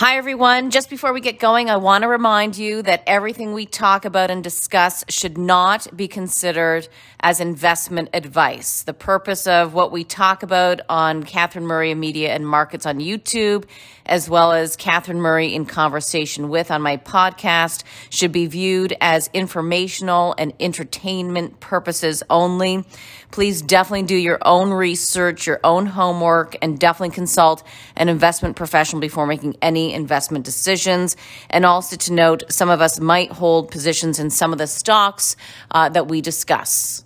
Hi, everyone. Just before we get going, I want to remind you that everything we talk about and discuss should not be considered as investment advice. The purpose of what we talk about on Catherine Murray Media and Markets on YouTube, as well as Catherine Murray in Conversation with on my podcast, should be viewed as informational and entertainment purposes only. Please definitely do your own research, your own homework, and definitely consult an investment professional before making any investment decisions. And also to note, some of us might hold positions in some of the stocks uh, that we discuss.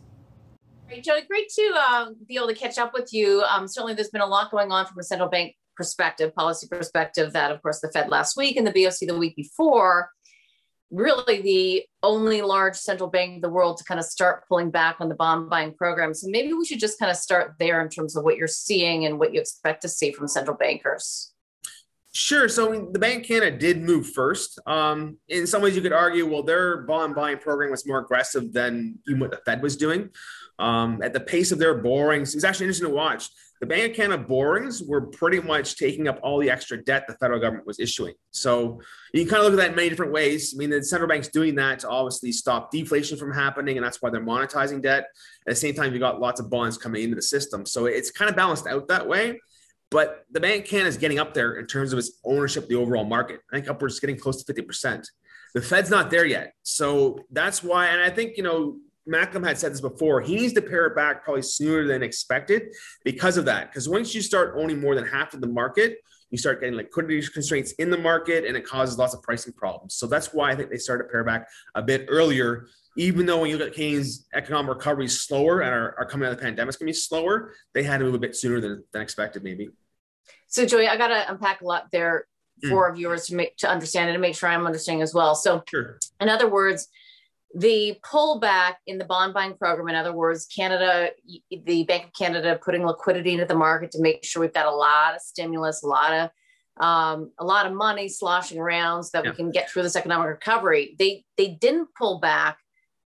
Great, Jody, great to uh, be able to catch up with you. Um, certainly, there's been a lot going on from a central bank perspective, policy perspective, that of course the Fed last week and the BOC the week before really the only large central bank in the world to kind of start pulling back on the bond buying program. So maybe we should just kind of start there in terms of what you're seeing and what you expect to see from central bankers. Sure. So the Bank Canada did move first. Um, in some ways, you could argue, well, their bond buying program was more aggressive than what the Fed was doing. Um, at the pace of their borrowings, it was actually interesting to watch the Bank of Canada borrowings were pretty much taking up all the extra debt the federal government was issuing. So you can kind of look at that in many different ways. I mean, the central bank's doing that to obviously stop deflation from happening, and that's why they're monetizing debt. At the same time, you got lots of bonds coming into the system. So it's kind of balanced out that way. But the Bank of Canada is getting up there in terms of its ownership of the overall market. I think upwards getting close to 50%. The Fed's not there yet. So that's why, and I think, you know, Macklem had said this before. He needs to pare it back probably sooner than expected because of that. Because once you start owning more than half of the market, you start getting liquidity constraints in the market and it causes lots of pricing problems. So that's why I think they started to pare back a bit earlier. Even though when you look at Canadian's economic recovery is slower and are, are coming out of the pandemic is going to be slower, they had to move a bit sooner than, than expected, maybe. So, Joey, I got to unpack a lot there for mm. our viewers to make to understand it and make sure I'm understanding as well. So, sure. in other words, the pullback in the bond buying program, in other words, Canada, the Bank of Canada putting liquidity into the market to make sure we've got a lot of stimulus, a lot of um, a lot of money sloshing around so that yeah. we can get through this economic recovery. They they didn't pull back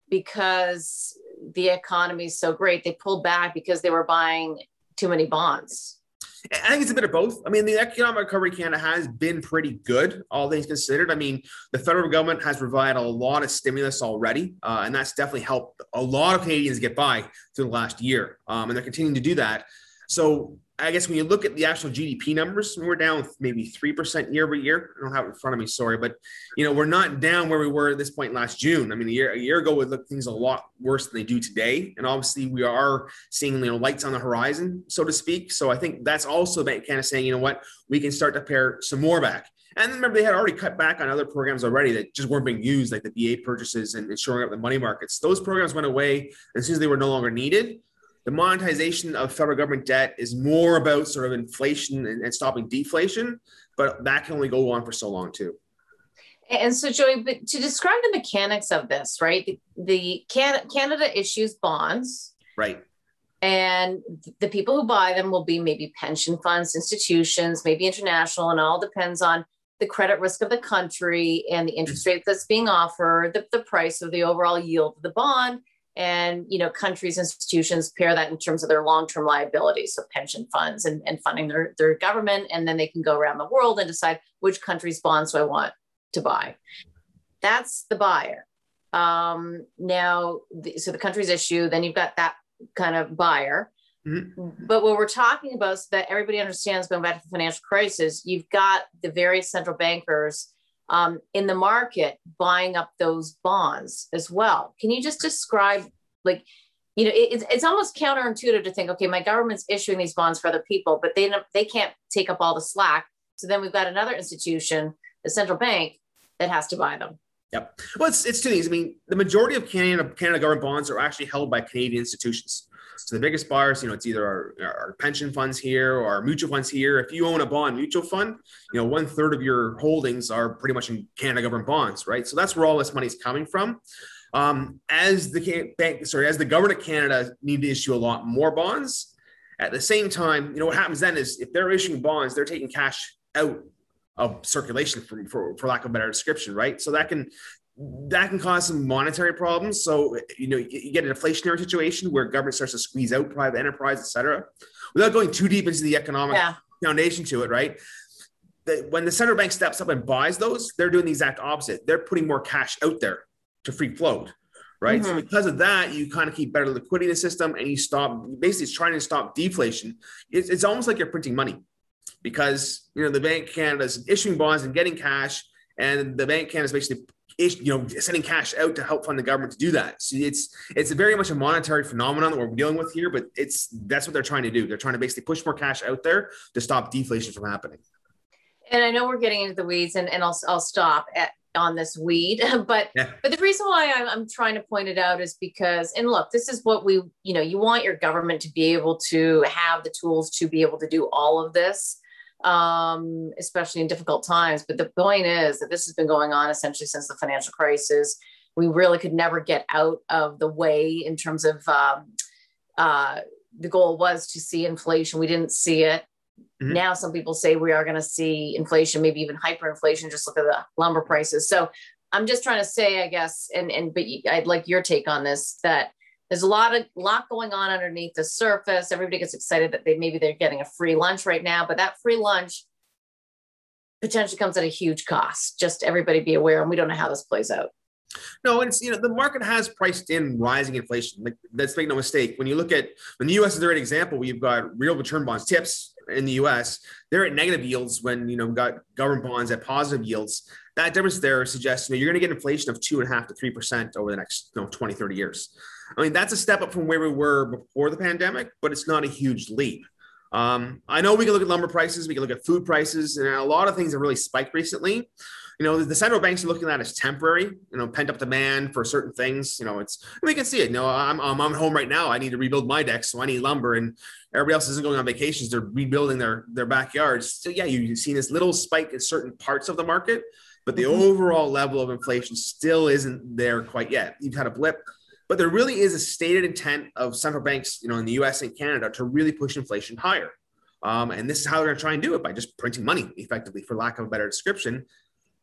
because the economy is so great. They pulled back because they were buying too many bonds. I think it's a bit of both. I mean, the economic recovery Canada has been pretty good, all things considered. I mean, the federal government has provided a lot of stimulus already, uh, and that's definitely helped a lot of Canadians get by through the last year, um, and they're continuing to do that. So I guess when you look at the actual GDP numbers, we're down maybe 3% year over year. I don't have it in front of me, sorry, but you know, we're not down where we were at this point last June. I mean, a year, a year ago would look things a lot worse than they do today. And obviously we are seeing, you know, lights on the horizon, so to speak. So I think that's also kind of saying, you know what, we can start to pare some more back. And remember, they had already cut back on other programs already that just weren't being used, like the BA purchases and shoring up the money markets. Those programs went away as soon as they were no longer needed the monetization of federal government debt is more about sort of inflation and, and, stopping deflation, but that can only go on for so long too. And so, Joey, but to describe the mechanics of this, right? The, the Can- Canada issues bonds, right? And the people who buy them will be maybe pension funds, institutions, maybe international, and all depends on the credit risk of the country and the interest mm. rate that's being offered, the, the price of the overall yield of the bond, and you know countries institutions pair that in terms of their long-term liabilities so pension funds and, and funding their, their government and then they can go around the world and decide which country's bonds do i want to buy. That's the buyer. Um, now the, so the country's issue then you've got that kind of buyer. Mm-hmm. but what we're talking about so that everybody understands going back to the financial crisis you've got the various central bankers um, in the market buying up those bonds as well. Can you just describe, like, you know, it's, it's almost counterintuitive to think, okay, my government's issuing these bonds for other people, but they they can't take up all the slack. So then we've got another institution, the central bank, that has to buy them. Yep. Well, it's, it's two things. I mean, the majority of Canada, Canada government bonds are actually held by Canadian institutions. So the biggest buyers, you know, it's either our, our pension funds here or our mutual funds here. If you own a bond mutual fund, you know, one third of your holdings are pretty much in Canada government bonds, right? So that's where all this money is coming from. Um, as the bank, sorry, as the government of Canada need to issue a lot more bonds. At the same time, you know what happens then is if they're issuing bonds, they're taking cash out of circulation for, for, for lack of a better description, right? So that can that can cause some monetary problems. So, you know, you get an inflationary situation where government starts to squeeze out private enterprise, et cetera, without going too deep into the economic yeah. foundation to it, right? the, when the central bank steps up and buys those, they're doing the exact opposite. They're putting more cash out there to free float, right? Mm-hmm. So because of that, you kind of keep better liquidity in the system, and you stop. Basically, it's trying to stop deflation. It's, it's almost like you're printing money because you know the Bank of Canada is issuing bonds and getting cash, and the Bank of Canada is basically you know sending cash out to help fund the government to do that. So it's it's very much a monetary phenomenon that we're dealing with here, but it's that's what they're trying to do. They're trying to basically push more cash out there to stop deflation from happening. And I know we're getting into the weeds, and, and I'll I'll stop at on this weed, but yeah. but the reason why I'm, I'm trying to point it out is because and look, this is what we you know you want your government to be able to have the tools to be able to do all of this um, especially in difficult times. But the point is that this has been going on essentially since the financial crisis. We really could never get out of the way in terms of um, uh, the goal was to see inflation. We didn't see it. Mm-hmm. Now, some people say we are going to see inflation, maybe even hyperinflation. Just look at the lumber prices. So, I'm just trying to say, I guess, and and but I'd like your take on this that there's a lot of lot going on underneath the surface. Everybody gets excited that they maybe they're getting a free lunch right now, but that free lunch potentially comes at a huge cost. Just everybody be aware, and we don't know how this plays out. No, it's you know the market has priced in rising inflation. Like let's make no mistake. When you look at when the U.S. is a great example, we've got real return bonds, TIPS in the U.S. They're at negative yields when you know we've got government bonds at positive yields. That difference there suggests you know, you're going to get inflation of two and a half to three percent over the next you know 20, 30 years. I mean, that's a step up from where we were before the pandemic, but it's not a huge leap. Um, I know we can look at lumber prices, we can look at food prices, and a lot of things have really spiked recently. You know, the central banks are looking at as temporary, you know, pent up demand for certain things. You know, it's we can see it. You know, I'm, I'm, I'm home right now. I need to rebuild my deck, so I need lumber, and everybody else isn't going on vacations. They're rebuilding their their backyards. So yeah, you've seen this little spike in certain parts of the market, but the mm-hmm. overall level of inflation still isn't there quite yet. You've had a blip but there really is a stated intent of central banks, you know, in the U.S. and Canada to really push inflation higher. Um, and this is how they're going to try and do it by just printing money, effectively, for lack of a better description.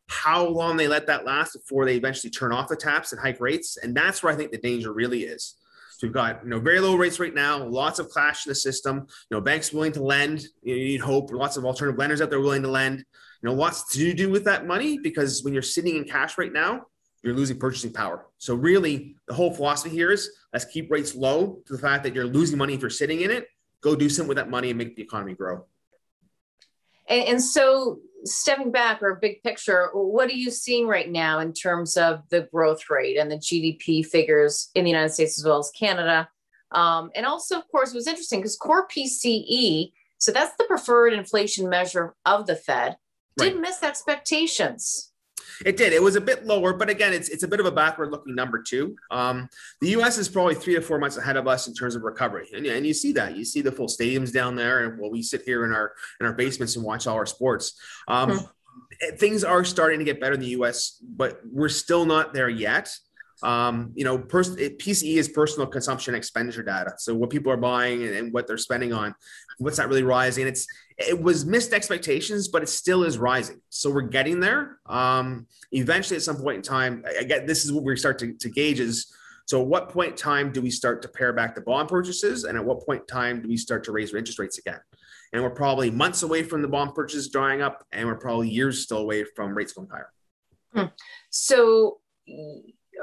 How long they let that last before they eventually turn off the taps and hike rates, and that's where I think the danger really is. So we've got you know very low rates right now, lots of clash in the system. You know, banks willing to lend. You need hope. Lots of alternative lenders out there willing to lend. You know, lots to do with that money because when you're sitting in cash right now, you're losing purchasing power. So really, the whole philosophy here is let's keep rates low to the fact that you're losing money if you're sitting in it. Go do something with that money and make the economy grow. And, and so, stepping back or big picture, what are you seeing right now in terms of the growth rate and the GDP figures in the United States as well as Canada? Um, and also, of course, it was interesting because core PCE, so that's the preferred inflation measure of the Fed, did right. miss expectations. It did. It was a bit lower, but again, it's it's a bit of a backward looking number too. Um, the U.S. is probably three to four months ahead of us in terms of recovery, and, and you see that. You see the full stadiums down there, and while we sit here in our in our basements and watch all our sports. Um, hmm Things are starting to get better in the U.S., but we're still not there yet. Um, you know, pers- PCE is personal consumption expenditure data. So what people are buying and, and, what they're spending on, what's not really rising. It's it was missed expectations, but it still is rising. So we're getting there. Um, eventually, at some point in time, get this is what we start to, to gauge is. So, at what point in time do we start to pare back the bond purchases, and at what point in time do we start to raise interest rates again? And we're probably months away from the bond purchases drying up, and we're probably years still away from rates going higher. Hmm. So,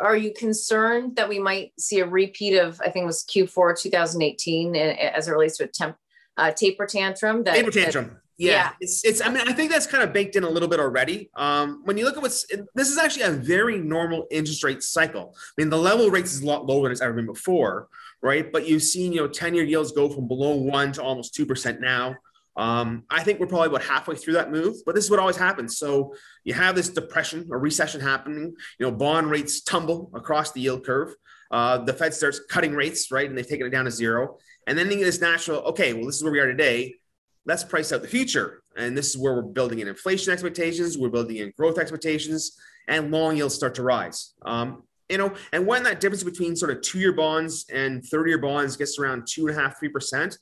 are you concerned that we might see a repeat of I think it was Q4 2018 as it relates to a temp uh, taper tantrum? That, taper tantrum. That, yeah. yeah. It's, it's, I mean, I think that's kind of baked in a little bit already. Um, when you look at what's, this is actually a very normal interest rate cycle. I mean, the level rates is a lot lower than it's ever been before, right? But you've seen, you know, 10 year yields go from below one to almost 2% now. Um, I think we're probably about halfway through that move, but this is what always happens. So you have this depression or recession happening. You know, bond rates tumble across the yield curve. Uh, the Fed starts cutting rates, right, and they've taken it down to zero. And then get this natural, okay, well, this is where we are today. Let's price out the future, and this is where we're building in inflation expectations. We're building in growth expectations, and long yields start to rise. Um, you know, and when that difference between sort of two-year bonds and 30-year bonds gets around two and a half, three percent,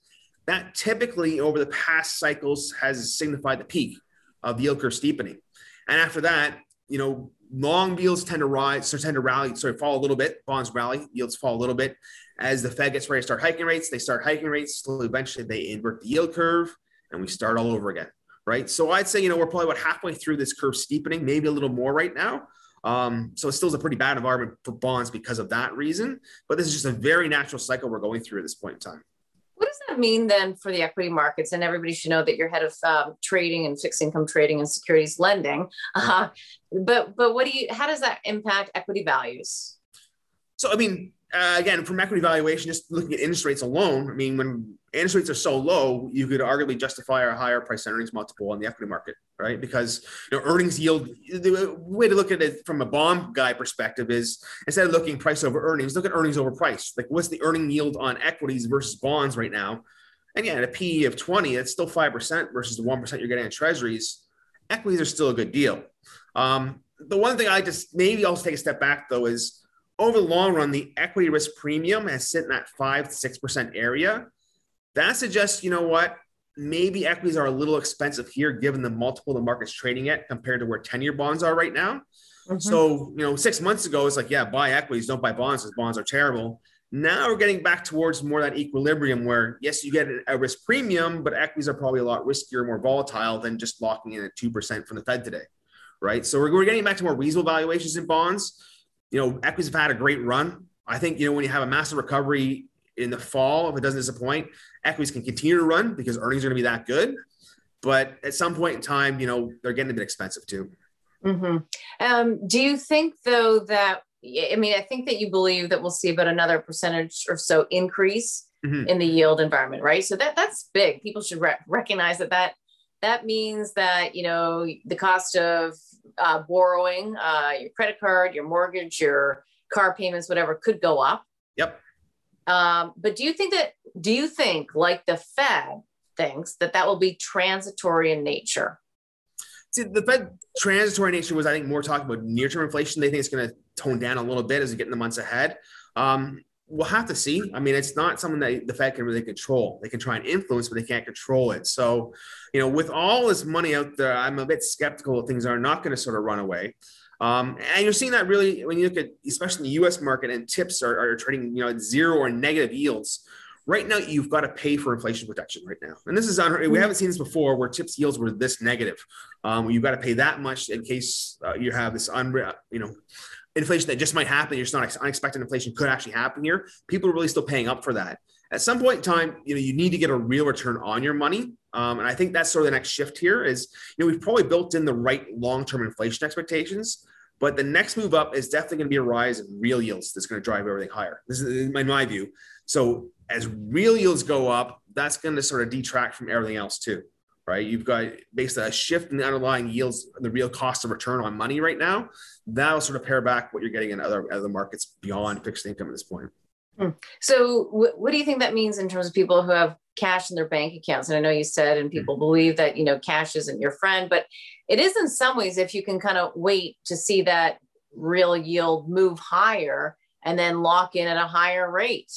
that typically over the past cycles has signified the peak of the yield curve steepening. And after that, you know, long yields tend to rise, so tend to rally, sorry, fall a little bit. Bonds rally, yields fall a little bit. As the Fed gets ready to start hiking rates, they start hiking rates. Slowly, eventually, they invert the yield curve, and we start all over again. right? So I'd say, you know, we're probably about halfway through this curve steepening, maybe a little more right now. Um, so it still is a pretty bad environment for bonds because of that reason. But this is just a very natural cycle we're going through at this point in time. What does that mean then for the equity markets? And everybody should know that you're head of um, trading and fixed income trading and securities lending. Uh, but but what do you? How does that impact equity values? So I mean, uh, again, from equity valuation, just looking at interest rates alone, I mean, when interest rates are so low, you could arguably justify a higher price earnings multiple on the equity market, right? Because you know, earnings yield. The way to look at it from a bond guy perspective is instead of looking price over earnings, look at earnings over price. Like, what's the earning yield on equities versus bonds right now? And yeah, at a PE of 20, it's still 5% versus the 1% you're getting in treasuries. Equities are still a good deal. Um, the one thing I just maybe I'll take a step back though is over the long run, the equity risk premium has sit in that five to six percent area. That suggests, you know what, maybe equities are a little expensive here given the multiple the market's trading at compared to where 10-year bonds are right now. Mm-hmm. So, you know, six months ago, it's like, yeah, buy equities, don't buy bonds because bonds are terrible. Now we're getting back towards more that equilibrium where, yes, you get a risk premium, but equities are probably a lot riskier, more volatile than just locking in at 2% from the Fed today. Right. So we're, we're getting back to more reasonable valuations in bonds you know, equities have had a great run. I think, you know, when you have a massive recovery in the fall, if it doesn't disappoint, equities can continue to run because earnings are going to be that good. But at some point in time, you know, they're getting a bit expensive too. Mm-hmm. Um, do you think, though, that I mean, I think that you believe that we'll see about another percentage or so increase mm-hmm. in the yield environment, right? So that that's big. People should re- recognize that that that means that you know the cost of uh, borrowing, uh, your credit card, your mortgage, your car payments, whatever, could go up. Yep. Um, but do you think that? Do you think, like the Fed thinks, that that will be transitory in nature? See, the Fed transitory nature was, I think, more talking about near-term inflation. They think it's going to tone down a little bit as we get in the months ahead. Um, we'll have to see. I mean, it's not something that the Fed can really control. They can try and influence, but they can't control it. So, you know, with all this money out there, I'm a bit skeptical things are not going to sort of run away. Um, and you're seeing that really when you look at, especially the U.S. market, and TIPS are, are trading, you know, at zero or negative yields. Right now, you've got to pay for inflation protection right now, and this is unheard. We haven't seen this before, where TIPS yields were this negative. Um, you've got to pay that much in case uh, you have this unreal, you know, inflation that just might happen. You're just not unexpected inflation could actually happen here. People are really still paying up for that. At some point in time, you know, you need to get a real return on your money. Um, and I think that's sort of the next shift here is, you know, we've probably built in the right long-term inflation expectations, but the next move up is definitely going to be a rise in real yields that's going to drive everything higher. This is in my view. So as real yields go up, that's going to sort of detract from everything else too right? You've got basically a shift in the underlying yields, the real cost of return on money right now. That'll sort of pare back what you're getting in other other markets beyond fixed income at this point. Hmm. So, w- what do you think that means in terms of people who have cash in their bank accounts? And I know you said, and people mm-hmm. believe that you know cash isn't your friend, but it is in some ways if you can kind of wait to see that real yield move higher and then lock in at a higher rate.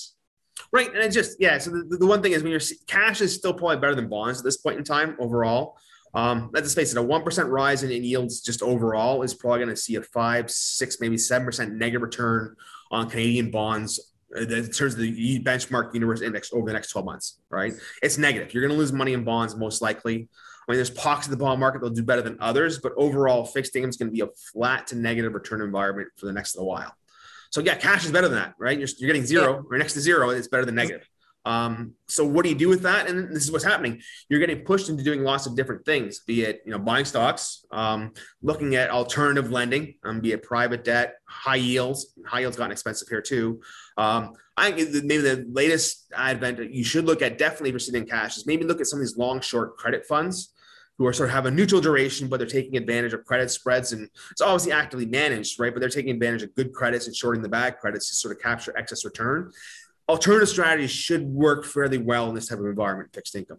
Right. And it's just, yeah. So the, the one thing is when your cash is still probably better than bonds at this point in time overall. Um, let's face it, a 1% rise in, in yields just overall is probably going to see a five, six, maybe 7% negative return on Canadian bonds uh, in terms of the benchmark universe index over the next 12 months, right? It's negative. You're going to lose money in bonds most likely. I mean, there's pockets of the bond market that'll do better than others, but overall, fixed income is going to be a flat to negative return environment for the next little while. So yeah, cash is better than that, right? You're, you're getting zero yeah. or next to zero. It's better than negative. Um, so what do you do with that? And this is what's happening. You're getting pushed into doing lots of different things, be it, you know, buying stocks, um, looking at alternative lending, um, be it private debt, high yields, high yields gotten expensive here too. Um, I think maybe the latest advent you should look at definitely if you're sitting in cash is maybe look at some of these long short credit funds who are sort of have a neutral duration, but they're taking advantage of credit spreads. And it's obviously actively managed, right? But they're taking advantage of good credits and shorting the bad credits to sort of capture excess return. Alternative strategies should work fairly well in this type of environment, fixed income.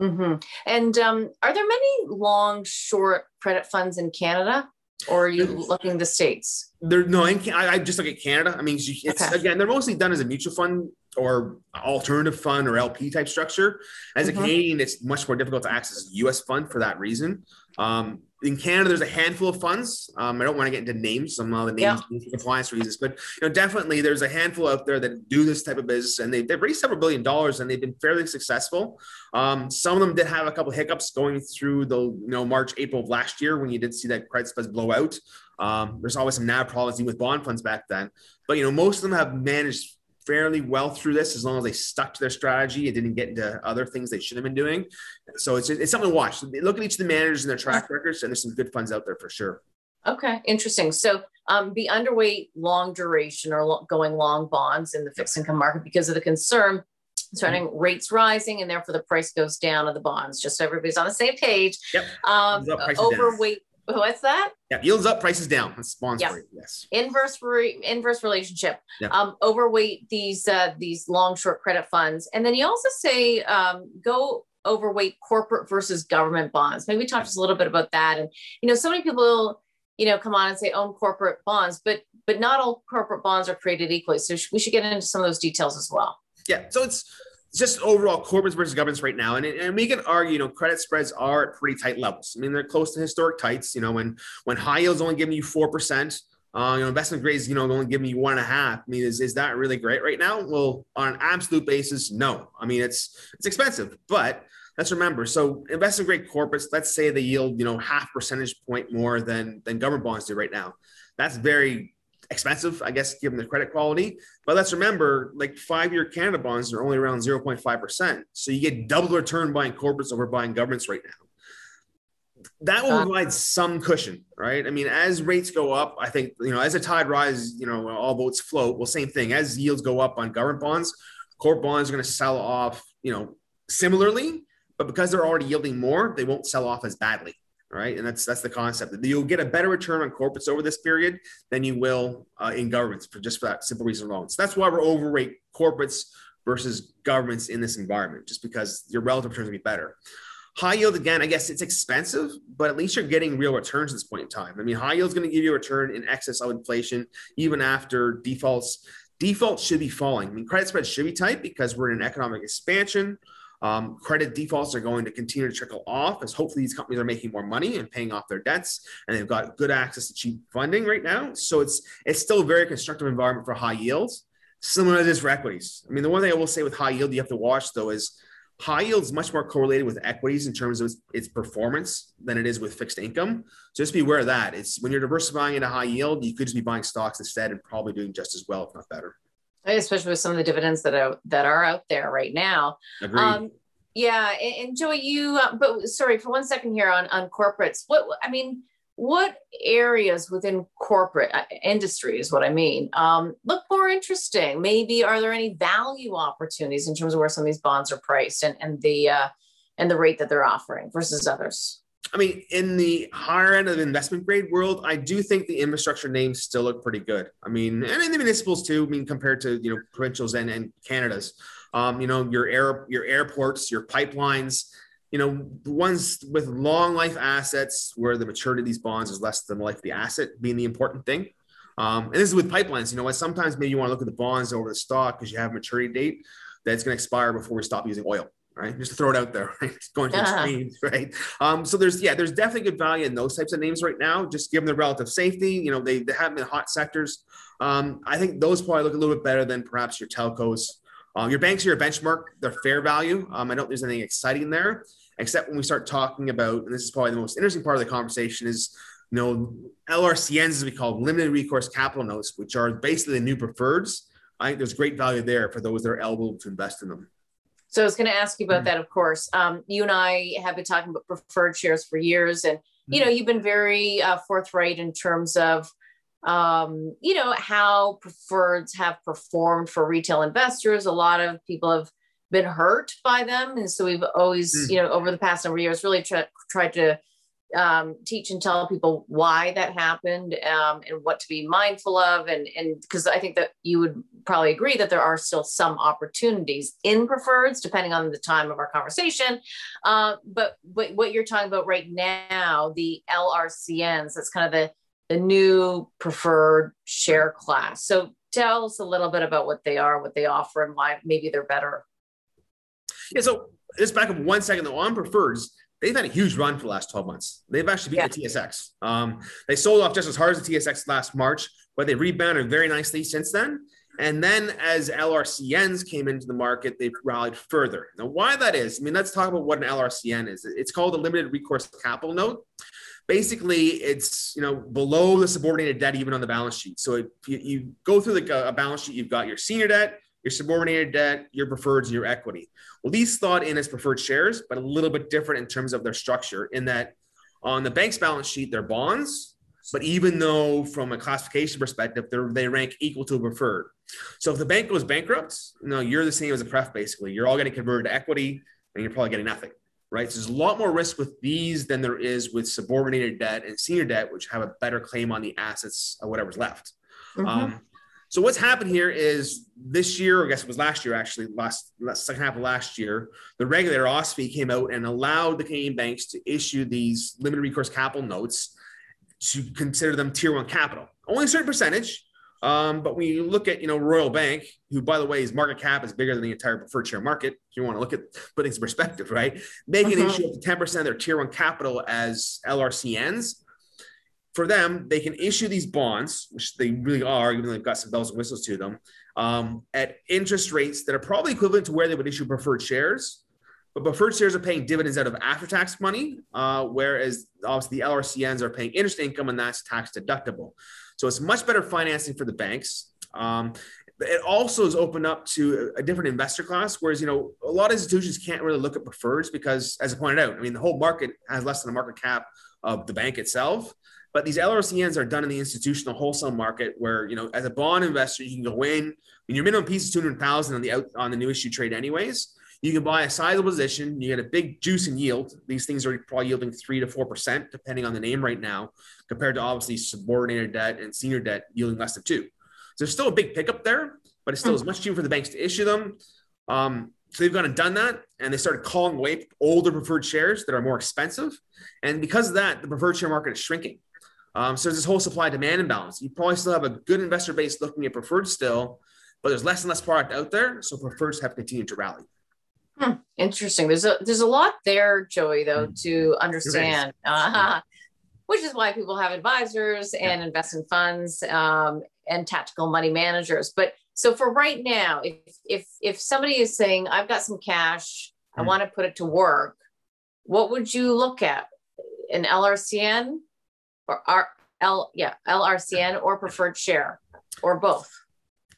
Mm-hmm. And um, are there many long, short credit funds in Canada? Or are you looking the states? There, no, in, I, I just look at Canada. I mean, it's okay. again, they're mostly done as a mutual fund or alternative fund or LP type structure. As mm-hmm. a Canadian, it's much more difficult to access a US fund for that reason. Um, in Canada, there's a handful of funds. Um, I don't want to get into names, some of the names yeah. for compliance reasons, but you know, definitely there's a handful out there that do this type of business, and they, they've raised several billion dollars, and they've been fairly successful. Um, some of them did have a couple hiccups going through the you know March, April of last year when you did see that credit spreads blow out. Um, there's always some NAV problems with bond funds back then, but you know most of them have managed fairly well through this as long as they stuck to their strategy and didn't get into other things they should have been doing. So it's, it's something to watch. Look at each of the managers and their track records, and there's some good funds out there for sure. Okay, interesting. So um, be underweight long duration or lo- going long bonds in the fixed income market because of the concern starting mm-hmm. rates rising and therefore the price goes down of the bonds just so everybody's on the same page yep. um, overweight What's that? Yeah, yields up, prices down. That's bonds yeah. Yes. Inverse re- inverse relationship. Yeah. Um, overweight these uh, these long short credit funds, and then you also say um, go overweight corporate versus government bonds. Maybe talk just a little bit about that. And you know, so many people you know come on and say own corporate bonds, but but not all corporate bonds are created equally. So we should get into some of those details as well. Yeah. So it's just overall corporates versus governments right now. And, and we can argue, you know, credit spreads are at pretty tight levels. I mean, they're close to historic tights. You know, when when high yields only giving you four percent, uh, you know, investment grades, you know, only giving you one and a half. I mean, is, is that really great right now? Well, on an absolute basis, no. I mean, it's it's expensive, but let's remember. So investment grade corporates, let's say they yield, you know, half percentage point more than than government bonds do right now. That's very expensive, I guess, given the credit quality. But let's remember, like five year Canada bonds are only around 0.5%. So you get double return buying corporates over buying governments right now. That will uh, provide some cushion, right? I mean, as rates go up, I think, you know, as the tide rises, you know, all boats float. Well, same thing. As yields go up on government bonds, corporate bonds are going to sell off, you know, similarly, but because they're already yielding more, they won't sell off as badly right? And that's that's the concept. You'll get a better return on corporates over this period than you will uh, in governments for just for that simple reason alone. So that's why we're overweight corporates versus governments in this environment, just because your relative returns will be better. High yield again, I guess it's expensive, but at least you're getting real returns at this point in time. I mean, high yield is going to give you a return in excess of inflation, even after defaults. Defaults should be falling. I mean, credit spreads should be tight because we're in an economic expansion. Um, credit defaults are going to continue to trickle off as hopefully these companies are making more money and paying off their debts, and they've got good access to cheap funding right now. So it's it's still a very constructive environment for high yields, similar to this for equities. I mean, the one thing I will say with high yield you have to watch though is high yield is much more correlated with equities in terms of its, its, performance than it is with fixed income. So just be aware of that. It's when you're diversifying into high yield, you could just be buying stocks instead and probably doing just as well, if not better especially with some of the dividends that are that are out there right now. Agreed. Um, yeah, and, and Joey, you. Uh, but sorry for one second here on on corporates. What I mean, what areas within corporate uh, industry is what I mean um, look more interesting? Maybe are there any value opportunities in terms of where some of these bonds are priced and and the uh, and the rate that they're offering versus others? I mean, in the higher end of the investment grade world, I do think the infrastructure names still look pretty good. I mean, and in the municipals too. I mean, compared to you know provincials and and Canada's, um, you know, your air your airports, your pipelines, you know, ones with long life assets where the maturity of these bonds is less than the life of the asset being the important thing. Um, and this is with pipelines. You know, sometimes maybe you want to look at the bonds over the stock because you have a maturity date that's going to expire before we stop using oil right? Just to throw it out there, right? It's going to uh-huh. extremes, right? Um, so there's yeah, there's definitely good value in those types of names right now, just given the relative safety. You know, they, they haven't been hot sectors. Um, I think those probably look a little bit better than perhaps your telcos. Um, your banks are your benchmark, they're fair value. Um, I don't think there's anything exciting there, except when we start talking about, and this is probably the most interesting part of the conversation, is you know, LRCNs, as we call them, limited recourse capital notes, which are basically the new preferreds. I think there's great value there for those that are eligible to invest in them. So I was going to ask you about mm-hmm. that, of course. Um, you and I have been talking about preferred shares for years, and you know, mm-hmm. you've been very uh, forthright in terms of, um, you know, how preferreds have performed for retail investors. A lot of people have been hurt by them, and so we've always, mm. you know, over the past number of years, really tried to um, teach and tell people why that happened um, and what to be mindful of. And and because I think that you would probably agree that there are still some opportunities in preferreds, depending on the time of our conversation. Uh, but, but what you're talking about right now, the LRCNs, that's kind of the the new preferred share class. So tell us a little bit about what they are, what they offer, and why maybe they're better. Yeah. So just back up one second though on preferreds they've had a huge run for the last 12 months. They've actually beat yeah. the TSX. Um, they sold off just as hard as the TSX last March, but they rebounded very nicely since then. And then as LRCNs came into the market, they've rallied further. Now, why that is, I mean, let's talk about what an LRCN is. It's called a limited recourse capital note. Basically, it's you know below the subordinated debt even on the balance sheet. So if you, you go through the, a balance sheet, you've got your senior debt, your subordinated debt, your preferreds, your equity. Well, these thought in as preferred shares, but a little bit different in terms of their structure. In that, on the bank's balance sheet, they're bonds, but even though from a classification perspective, they they rank equal to a preferred. So if the bank goes bankrupt, you know, you're the same as a pref basically. You're all getting converted to equity, and you're probably getting nothing. Right. So there's a lot more risk with these than there is with subordinated debt and senior debt, which have a better claim on the assets of whatever's left. Mm-hmm. Um, so what's happened here is this year, I guess it was last year actually, last, last second half of last year, the regulator OSFI came out and allowed the Canadian banks to issue these limited recourse capital notes to consider them tier one capital. Only a certain percentage. Um, but when you look at you know Royal Bank, who by the way, his market cap is bigger than the entire preferred share market. If you want to look at putting in perspective, right? They can uh-huh. issue up to 10% of their tier one capital as LRCNs for them, they can issue these bonds, which they really are, even though they've got some bells and whistles to them, um, at interest rates that are probably equivalent to where they would issue preferred shares. But preferred shares are paying dividends out of after tax money, uh, whereas obviously the LRCNs are paying interest income and that's tax deductible. So it's much better financing for the banks. Um, it also is opened up to a different investor class, whereas you know a lot of institutions can't really look at preferreds because, as I pointed out, I mean the whole market has less than a market cap of the bank itself. But these LRCNs are done in the institutional wholesale market where, you know, as a bond investor, you can go in, and your minimum piece is 200,000 on the out, on the new issue trade anyways. You can buy a sizable position, you get a big juice and yield. These things are probably yielding three to 4%, depending on the name right now, compared to obviously subordinated debt and senior debt yielding less than two. So there's still a big pickup there, but it's still mm-hmm. as much cheaper for the banks to issue them. Um, so they've gone and done that, and they started calling away older preferred shares that are more expensive. And because of that, the preferred share market is shrinking. Um, so there's this whole supply demand imbalance. You probably still have a good investor base looking at preferred still, but there's less and less product out there. So preferreds have continued to rally. Hmm, interesting. There's a there's a lot there, Joey, though, mm. to understand. Uh-huh. Which is why people have advisors and yeah. investment funds um, and tactical money managers. But so for right now, if if if somebody is saying, I've got some cash. I want to put it to work, what would you look at? An LRCN or R L yeah LRCN or preferred share or both?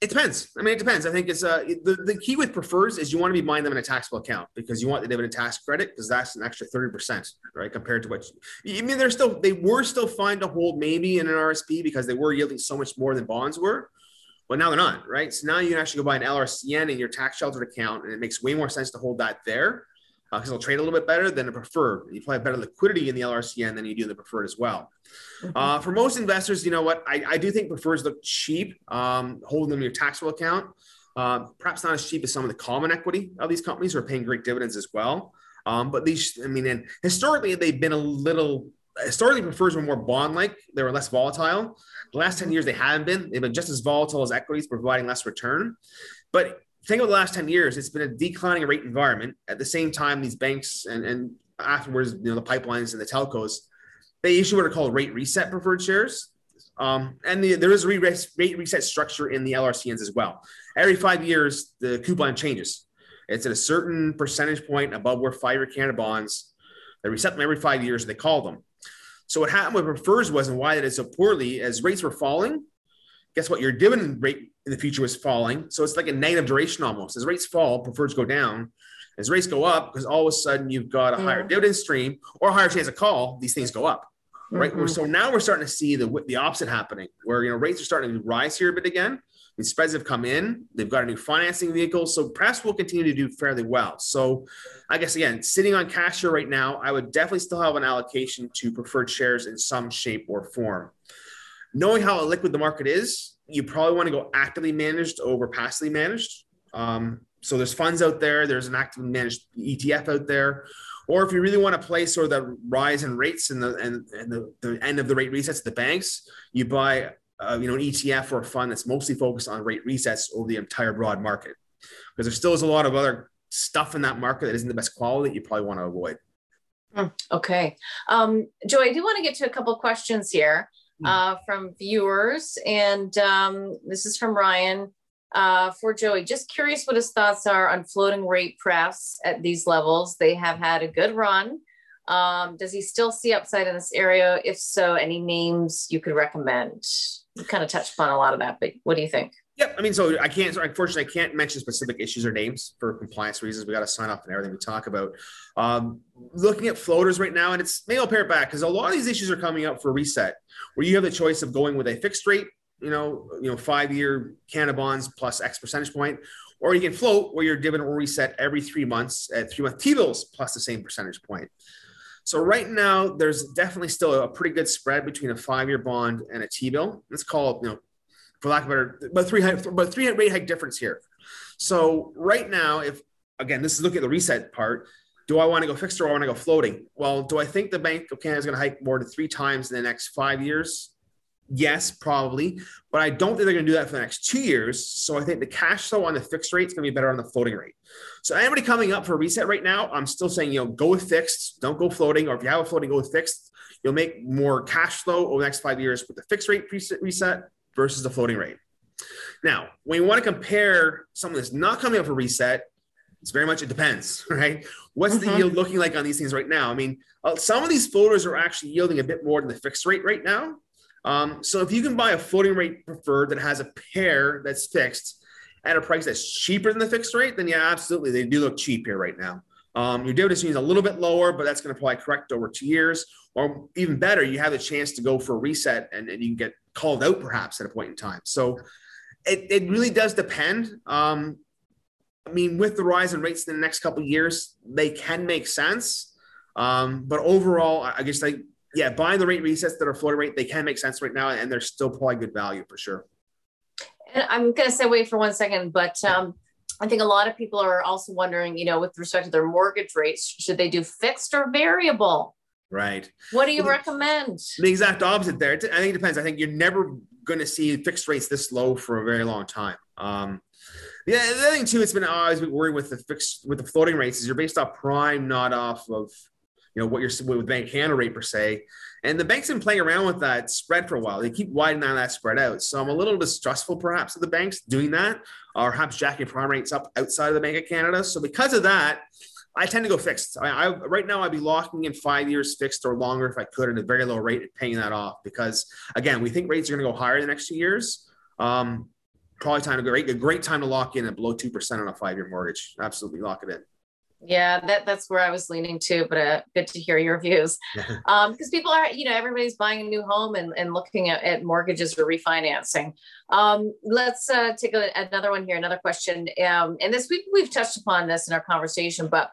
It depends. I mean, it depends. I think it's uh the, the key with prefs is you want to be buying them in a taxable account because you want the dividend tax credit because that's an extra 30%, right? Compared to what you, I mean, they're still they were still fine to hold maybe in an RSP because they were yielding so much more than bonds were. But now they're not, right? So now you can actually go buy an LRCN in your tax sheltered account, and it makes way more sense to hold that there because uh, it'll trade a little bit better than a preferred. You probably have better liquidity in the LRCN than you do in the preferred as well. Mm-hmm. Uh, for most investors, you know what? I, I do think prefs look cheap, um, holding them in your taxable account. Uh, perhaps not as cheap as some of the common equity of these companies who are paying great dividends as well. Um, but these, I mean, and historically, they've been a little, historically, prefs were more bond like, they were less volatile. The last 10 years, they haven't been. They've been just as volatile as equities, providing less return. But think of the last 10 years, it's been a declining rate environment. At the same time, these banks and, and afterwards, you know, the pipelines and the telcos, they issue what are called rate reset preferred shares. Um, and the, there is a rate reset structure in the LRCNs as well. Every five years, the coupon changes. It's at a certain percentage point above where five-year Canada bonds. They reset them every five years. They call them. So what happened with prefs was, and why that is so poorly, as rates were falling, guess what? Your dividend rate in the future was falling. So it's like a negative duration almost. As rates fall, preferreds go down. As rates go up, because all of a sudden you've got a higher dividend stream or a higher chance of call, these things go up. Right. Mm-hmm. So now we're starting to see the the opposite happening, where you know rates are starting to rise here a bit again. And spreads have come in. They've got a new financing vehicle, so prefs will continue to do fairly well. So, I guess again, sitting on cash here right now, I would definitely still have an allocation to preferred shares in some shape or form. Knowing how liquid the market is, you probably want to go actively managed over passively managed. Um, so there's funds out there. There's an actively managed ETF out there. Or if you really want to play sort of the rise in rates and the and, and the, the end of the rate resets at the banks, you buy uh, you know an ETF or a fund that's mostly focused on rate resets over the entire broad market. Because there still is a lot of other stuff in that market that isn't the best quality that you probably want to avoid. Hmm, okay. Um, Joy, I do want to get to a couple questions here. Uh, from viewers. And um, this is from Ryan uh, for Joey. Just curious what his thoughts are on floating rate prefs at these levels. They have had a good run. Um, does he still see upside in this area? If so, any names you could recommend? You kind of touched upon a lot of that, but what do you think? Yep. I mean, so I can't, so unfortunately, I can't mention specific issues or names for compliance reasons. We got to sign off on everything we talk about. Um, looking at floaters right now, and it's maybe I'll pair it back because a lot of these issues are coming up for reset, where you have the choice of going with a fixed rate, you know, you know, five year Canada bonds plus X percentage point, or you can float where your dividend will reset every three months at three month T bills plus the same percentage point. So right now, there's definitely still a pretty good spread between a five-year bond and a T-bill. Let's call it, you know, for lack of better, but three, but three rate hike difference here. So right now, if again, this is looking at the reset part. Do I want to go fixed or I want to go floating? Well, do I think the Bank of Canada is going to hike more than three times in the next five years? Yes, probably, but I don't think they're going to do that for the next two years. So I think the cash flow on the fixed rate is going to be better on the floating rate. So anybody coming up for a reset right now, I'm still saying you know go with fixed, don't go floating, or if you have a floating, go with fixed. You'll make more cash flow over the next five years with the fixed rate reset versus the floating rate. Now, when you want to compare someone that's not coming up for reset, it's very much it depends, right? What's mm-hmm. the yield looking like on these things right now? I mean, uh, some of these floaters are actually yielding a bit more than the fixed rate right now. Um, so if you can buy a floating rate preferred that has a pair that's fixed at a price that's cheaper than the fixed rate, then yeah, absolutely, they do look cheap here right now. Um, your dividend is a little bit lower, but that's going to probably correct over two years. Or even better, you have a chance to go for a reset and, and you can get called out perhaps at a point in time. So it, it really does depend. Um, I mean, with the rise in rates in the next couple years, they can make sense. Um, but overall, I guess like yeah, buying the rate resets that are floating rate, they can make sense right now, and they're still probably good value for sure. And I'm going to say wait for one second, but um, I think a lot of people are also wondering, you know, with respect to their mortgage rates, should they do fixed or variable? Right. What do you well, recommend? The exact opposite there. I think it depends. I think you're never going to see fixed rates this low for a very long time. Um, yeah, the other thing too, it's been always been worried with the fixed with the floating rates is you're based off prime, not off of you know what you're with Bank Canada rate per se. And the bank's been playing around with that spread for a while. They keep widening that spread out. So I'm a little distrustful perhaps of the banks doing that, or perhaps jacking prime rates up outside of the Bank of Canada. So because of that, I tend to go fixed. I, I, right now I'd be locking in five years fixed or longer if I could at a very low rate and paying that off because again we think rates are going to go higher the next two years. Um, probably time to go great a great time to lock in at below two percent on a five year mortgage. Absolutely lock it in. Yeah, that that's where I was leaning to, but uh, good to hear your views. um, because people are, you know, everybody's buying a new home and, and looking at, at mortgages or refinancing. Um, let's uh, take a, another one here, another question. Um, and this week we've touched upon this in our conversation, but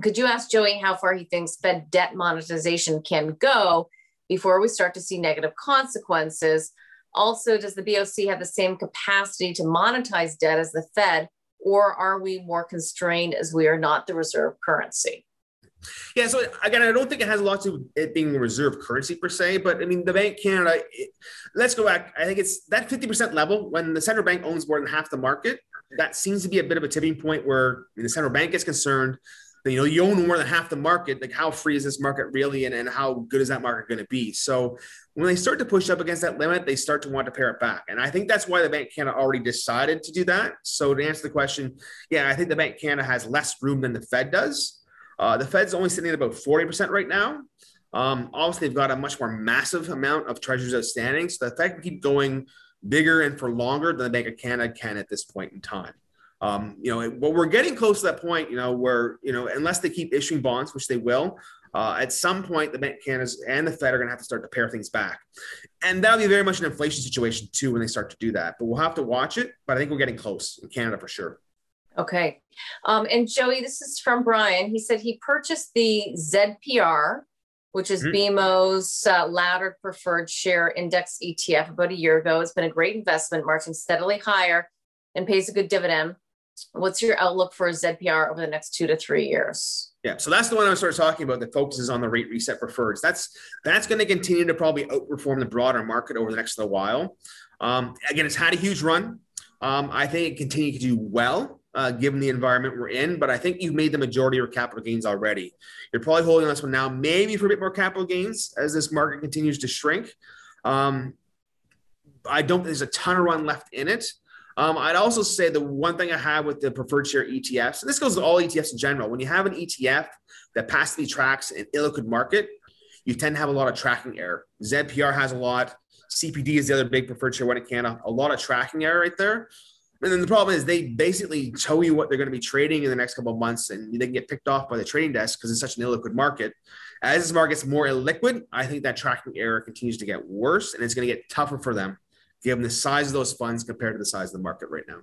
could you ask Joey how far he thinks Fed debt monetization can go before we start to see negative consequences? Also, does the BOC have the same capacity to monetize debt as the Fed? or are we more constrained as we are not the reserve currency? Yeah, so again, I don't think it has a lot to do with it being reserve currency per se, but I mean, the Bank Canada, it, let's go back. I think it's that 50% level when the central bank owns more than half the market. That seems to be a bit of a tipping point where the central bank is concerned you know you own more than half the market like how free is this market really and, and how good is that market going to be? So when they start to push up against that limit they start to want to pare it back. And i think that's why the bank canada already decided to do that. So to answer the question yeah i think the bank canada has less room than the fed does. Uh, the fed's only sitting at about 40% right now. Um, obviously they've got a much more massive amount of treasuries outstanding. So the fed can keep going bigger and for longer than the bank of canada can at this point in time um, you know, but we're getting close to that point, you know, where, you know, unless they keep issuing bonds, which they will, uh, at some point, the Bank Canada and the Fed are going to have to start to pare things back. And that'll be very much an inflation situation too when they start to do that. But we'll have to watch it. But I think we're getting close in Canada for sure. Okay. Um, and Joey, this is from Brian. He said he purchased the ZPR, which is mm-hmm. BMO's uh, laddered preferred share index ETF about a year ago. It's been a great investment, marching steadily higher and pays a good dividend. What's your outlook for ZPR over the next two to three years? Yeah, so that's the one I started talking about that focuses on the rate reset preferreds. That's that's going to continue to probably outperform the broader market over the next little while. Um, again, it's had a huge run. Um, I think it continues to do well. uh, given the environment we're in, but I think you've made the majority of your capital gains already. You're probably holding on this one now, maybe for a bit more capital gains as this market continues to shrink. Um, I don't there's a ton of run left in it. Um, I'd also say the one thing I have with the preferred share ETFs, and this goes to all ETFs in general, when you have an ETF that passively tracks an illiquid market, you tend to have a lot of tracking error. ZPR has a lot. CPD is the other big preferred share one in Canada. A lot of tracking error right there. And then the problem is they basically tell you what they're going to be trading in the next couple of months, and they can get picked off by the trading desk because it's such an illiquid market. As this market gets more illiquid, I think that tracking error continues to get worse, and it's going to get tougher for them given the size of those funds compared to the size of the market right now.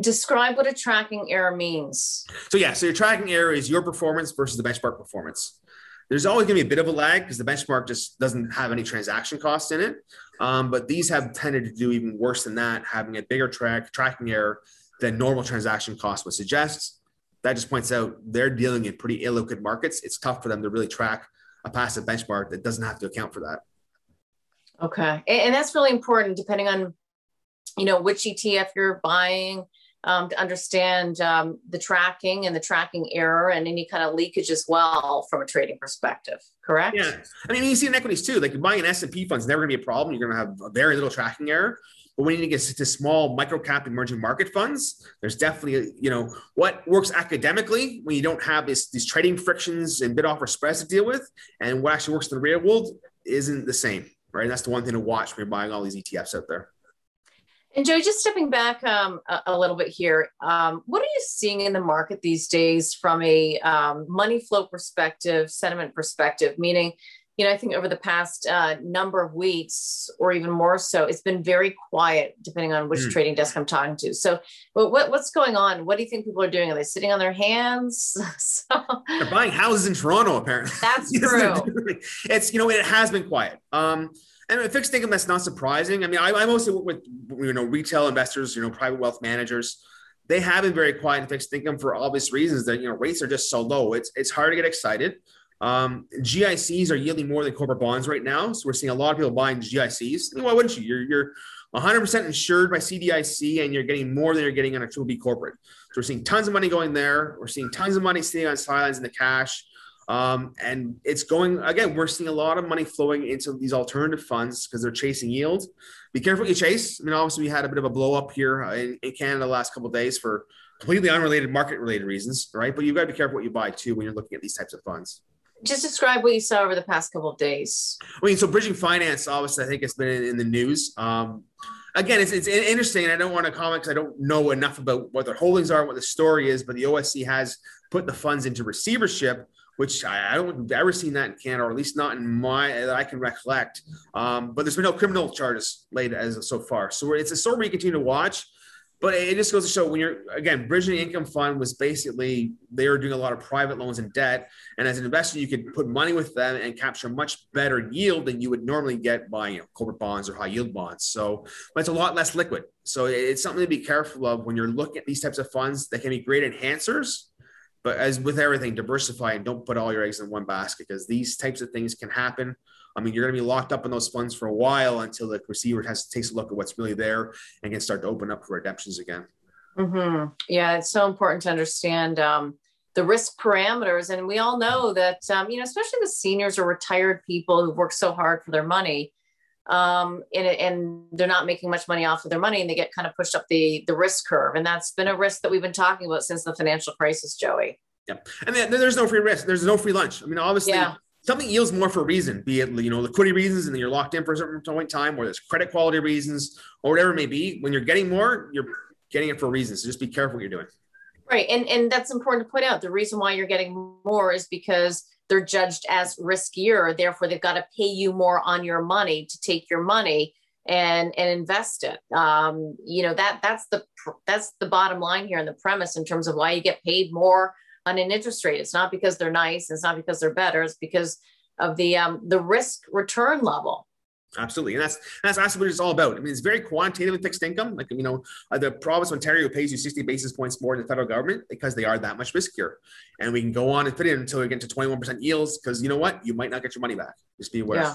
Describe what a tracking error means. So yeah, so your tracking error is your performance versus the benchmark performance. There's always going to be a bit of a lag because the benchmark just doesn't have any transaction costs in it. Um, but these have tended to do even worse than that, having a bigger track tracking error than normal transaction cost would suggest. That just points out they're dealing in pretty illiquid markets. It's tough for them to really track a passive benchmark that doesn't have to account for that. Okay, and that's really important depending on, you know, which ETF you're buying, um, to understand um, the tracking and the tracking error and any kind of leakage as well from a trading perspective. Correct? Yeah, I mean, you see in equities too. Like buying an S and P fund is never going to be a problem. You're going to have a very little tracking error. But when you get to small micro cap emerging market funds, there's definitely, you know, what works academically when you don't have this, these trading frictions and bid offer spreads to deal with, and what actually works in the real world isn't the same, right? That's the one thing to watch when you're buying all these ETFs out there. And Joe, just stepping back um, a, a, little bit here, um, what are you seeing in the market these days from a um, money flow perspective, sentiment perspective? Meaning, you know, I think over the past uh, number of weeks, or even more so, it's been very quiet, depending on which mm. trading desk I'm talking to. So, what, what's going on? What do you think people are doing? Are they sitting on their hands? so, They're buying houses in Toronto, apparently. That's true. it's you know, it has been quiet. Um, and fixed income, that's not surprising. I mean, I, I mostly work with you know retail investors, you know, private wealth managers. They have been very quiet in fixed income for obvious reasons. That you know rates are just so low. It's it's hard to get excited. Um, GICs are yielding more than corporate bonds right now, so we're seeing a lot of people buying GICs. Mean, why wouldn't you? You're you're 100% insured by CDIC, and you're getting more than you're getting on a 2B corporate. So we're seeing tons of money going there. We're seeing tons of money sitting on sidelines in the cash. Um, and it's going again, we're seeing a lot of money flowing into these alternative funds because they're chasing yield. Be careful what you chase. I mean, obviously, we had a bit of a blow up here in, in Canada the last couple days for completely unrelated market related reasons, right? But you've got to be careful what you buy too when you're looking at these types of funds. Just describe what you saw over the past couple of days. I mean, so bridging finance, obviously, I think it's been in, in the news. Um, again, it's, it's interesting. I don't want to comment because I don't know enough about what their holdings are, what the story is, but the OSC has put the funds into receivership which I, I, don't we've ever seen that in Canada, or at least not in my that I can recollect. Um, but there's been no criminal charges laid as so far. So it's a story we continue to watch. But it just goes to show when you're again bridging income fund was basically they were doing a lot of private loans and debt, and as an investor you could put money with them and capture much better yield than you would normally get by you know, corporate bonds or high yield bonds. So, but it's a lot less liquid. So it's something to be careful of when you're looking at these types of funds that can be great enhancers but as with everything, diversify and don't put all your eggs in one basket because these types of things can happen. I mean, you're going to be locked up in those funds for a while until the receiver has takes a look at what's really there and can start to open up for redemptions again. Mm-hmm. Yeah, it's so important to understand um, the risk parameters, and we all know that um, you know, especially the seniors or retired people who've worked so hard for their money um, and, and they're not making much money off of their money and they get kind of pushed up the, the risk curve. And that's been a risk that we've been talking about since the financial crisis, Joey. Yeah. And then there's no free risk. There's no free lunch. I mean, obviously yeah. Something yields more for a reason, be it, you know, liquidity reasons and then you're locked in for a certain point in time or there's credit quality reasons or whatever it may be. When you're getting more, you're getting it for a reason. So just be careful what you're doing. Right. And, and that's important to point out. The reason why you're getting more is because they're judged as riskier. Therefore, they've got to pay you more on your money to take your money and and invest it. Um, you know that that's the that's the bottom line here and the premise in terms of why you get paid more on an interest rate. It's not because they're nice. It's not because they're better. It's because of the um, the risk return level. Absolutely, and that's that's that's what it's all about. I mean, it's very quantitative fixed income. Like you know, uh, the province of Ontario pays you sixty basis points more than the federal government because they are that much riskier. And we can go on and fit it until we get to twenty one percent yields because you know what, you might not get your money back. Just be aware. Yeah.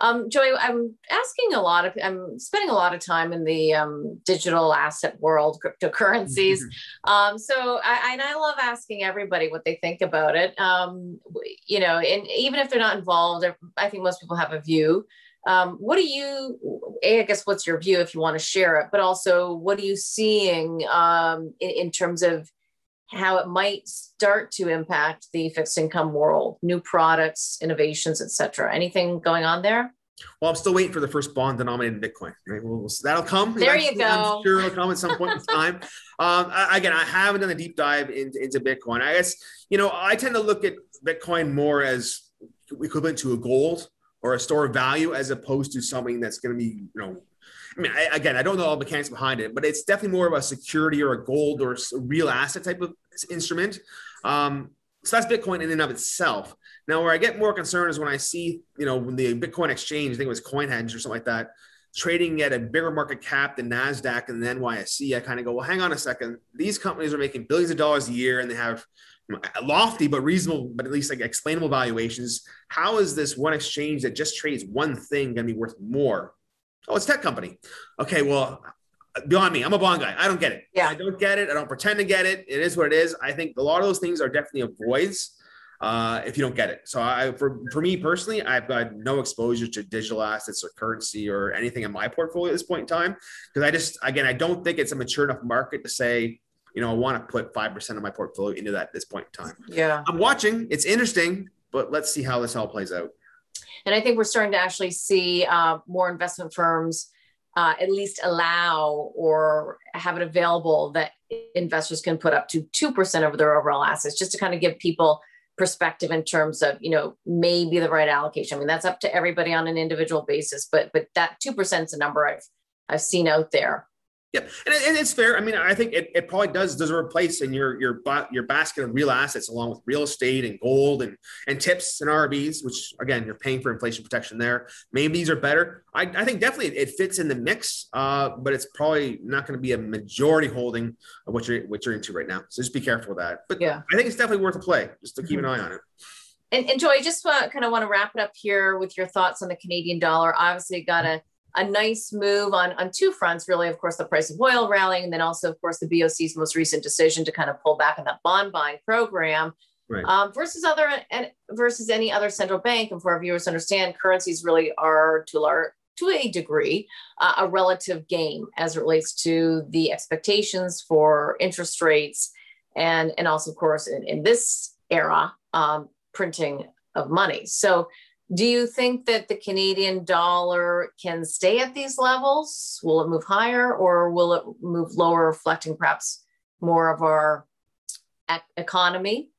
Um, Joey, I'm asking a lot of, I'm spending a lot of time in the um, digital asset world, cryptocurrencies. Mm-hmm. Um, so, I, and I love asking everybody what they think about it. Um, you know, and even if they're not involved, I think most people have a view. Um, what do you, a, I guess, what's your view if you want to share it, but also what are you seeing um, in, in terms of how it might start to impact the fixed income world, new products, innovations, et cetera. Anything going on there? Well, I'm still waiting for the first bond denominated in Bitcoin. Right? Well, that'll come. There you go. I'm sure it'll come at some point in time. Um, I, again, I haven't done a deep dive into, into Bitcoin. I guess you know I tend to look at Bitcoin more as equivalent to a gold or a store of value as opposed to something that's going to be you know I mean, I, again, I don't know all the mechanics behind it, but it's definitely more of a security or a gold or a real asset type of instrument. Um, so that's Bitcoin in and of itself. Now, where I get more concerned is when I see, you know, when the Bitcoin exchange, I think it was CoinHedge or something like that, trading at a bigger market cap than NASDAQ and the NYSE, I kind of go, well, hang on a second. These companies are making billions of dollars a year and they have lofty but reasonable, but at least like explainable valuations. How is this one exchange that just trades one thing going to be worth more Oh, it's tech company. Okay, well, beyond me, I'm a bond guy. I don't get it. Yeah. I don't get it. I don't pretend to get it. It is what it is. I think a lot of those things are definitely avoids uh, if you don't get it. So I, for, for me personally, I've got no exposure to digital assets or currency or anything in my portfolio at this point in time. Cause I just, again, I don't think it's a mature enough market to say, you know, I want to put 5% of my portfolio into that at this point in time. Yeah. I'm watching, it's interesting, but let's see how this all plays out. And I think we're starting to actually see uh, more investment firms uh, at least allow or have it available that investors can put up to 2% of their overall assets just to kind of give people perspective in terms of you know maybe the right allocation. I mean that's up to everybody on an individual basis but but that 2% is a number i've i've seen out there yeah, and, and it's fair. I mean, I think it, it probably does deserve a place in your your your basket of real assets, along with real estate and gold and and TIPS and RRBs, which again you're paying for inflation protection there. Maybe these are better. I, I think definitely it fits in the mix, uh, but it's probably not going to be a majority holding of what you're what you're into right now. So just be careful with that. But yeah, I think it's definitely worth a play just to keep mm-hmm. an eye on it. And, and Joey, I just uh, kind of want to wrap it up here with your thoughts on the Canadian dollar. Obviously, got a a nice move on, on two fronts, really. Of course, the price of oil rallying, and then also, of course, the BOC's most recent decision to kind of pull back on that bond buying program. Right. Um, versus other and versus any other central bank, and for our viewers to understand, currencies really are to large to a degree uh, a relative game as it relates to the expectations for interest rates and and also of course in, in this era um, printing of money so do you think that the Canadian dollar can stay at these levels? Will it move higher or will it move lower, reflecting perhaps more of our economy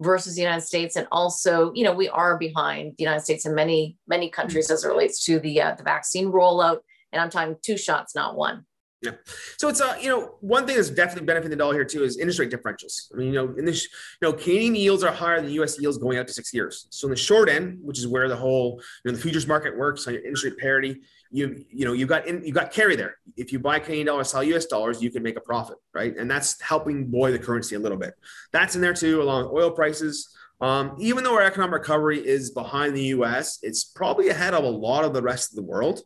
versus the United States? And also, you know, we are behind the United States in many, many countries as it relates to the, uh, the vaccine rollout. And I'm talking two shots, not one. Yeah. So it's uh, you know, one thing that's definitely benefiting the dollar here too is interest rate differentials. I mean, you know, in this, you know, Canadian yields are higher than US yields going out to six years. So in the short end, which is where the whole, you know, the futures market works on your interest rate parity, you, you know, you got in, you got carry there. If you buy Canadian dollars, sell US dollars, you can make a profit, right? And that's helping buoy the currency a little bit. That's in there too, along with oil prices. Um, even though our economic recovery is behind the US, it's probably ahead of a lot of the rest of the world.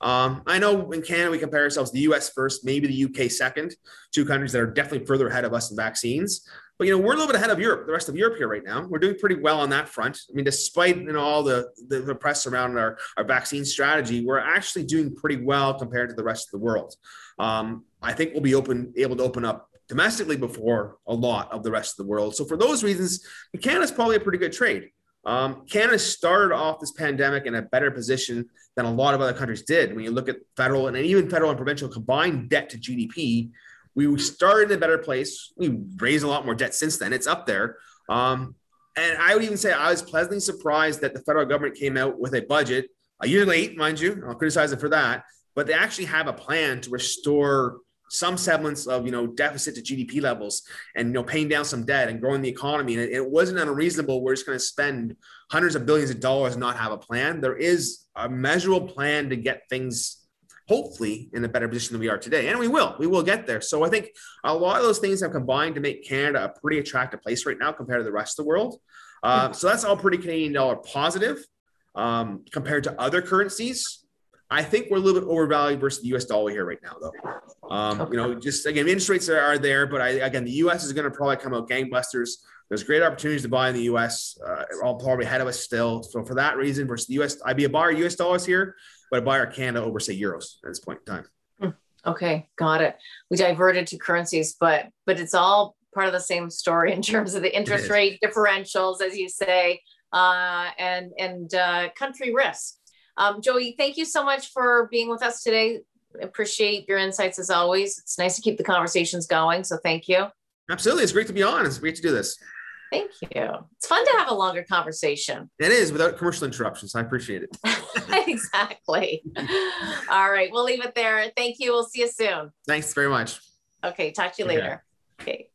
Um, I know in Canada we compare ourselves the US first, maybe the UK second, two countries that are definitely further ahead of us in vaccines. But you know, we're a little bit ahead of Europe, the rest of Europe here right now. We're doing pretty well on that front. I mean, despite you know all the, the, the press around our, our vaccine strategy, we're actually doing pretty well compared to the rest of the world. Um, I think we'll be open able to open up domestically before a lot of the rest of the world. So for those reasons, Canada's probably a pretty good trade. Um, Canada started off this pandemic in a better position than a lot of other countries did. When you look at federal and even federal and provincial combined debt to GDP, we started in a better place. We raised a lot more debt since then. It's up there. Um, and I would even say I was pleasantly surprised that the federal government came out with a budget a year late, mind you. I'll criticize it for that, but they actually have a plan to restore some semblance of you know deficit to GDP levels and you know paying down some debt and growing the economy. And it, it wasn't unreasonable. We're just going to spend hundreds of billions of dollars and not have a plan. There is a measurable plan to get things hopefully in a better position than we are today. And we will, we will get there. So I think a lot of those things have combined to make Canada a pretty attractive place right now compared to the rest of the world. Uh, so that's all pretty Canadian dollar positive. um, compared to other currencies. I think we're a little bit overvalued versus the US dollar here right now, though. Um, okay. You know, just again, interest rates are, are there, but I, again, the US is going to probably come out gangbusters. There's great opportunities to buy in the US, uh, all probably ahead of us still. So for that reason, versus the US, I'd be a buyer US dollars here, but a buyer Canada over say euros at this point in time. Hmm. Okay, got it. We diverted to currencies, but but it's all part of the same story in terms of the interest rate differentials, as you say, uh, and and uh, country risk. Um, Joey, thank you so much for being with us today. Appreciate your insights as always. It's nice to keep the conversations going. So thank you. Absolutely. It's great to be on. It's great to do this. Thank you. It's fun to have a longer conversation. It is without commercial interruptions. I appreciate it. exactly. All right. We'll leave it there. Thank you. We'll see you soon. Thanks very much. Okay. Talk to you later. Okay.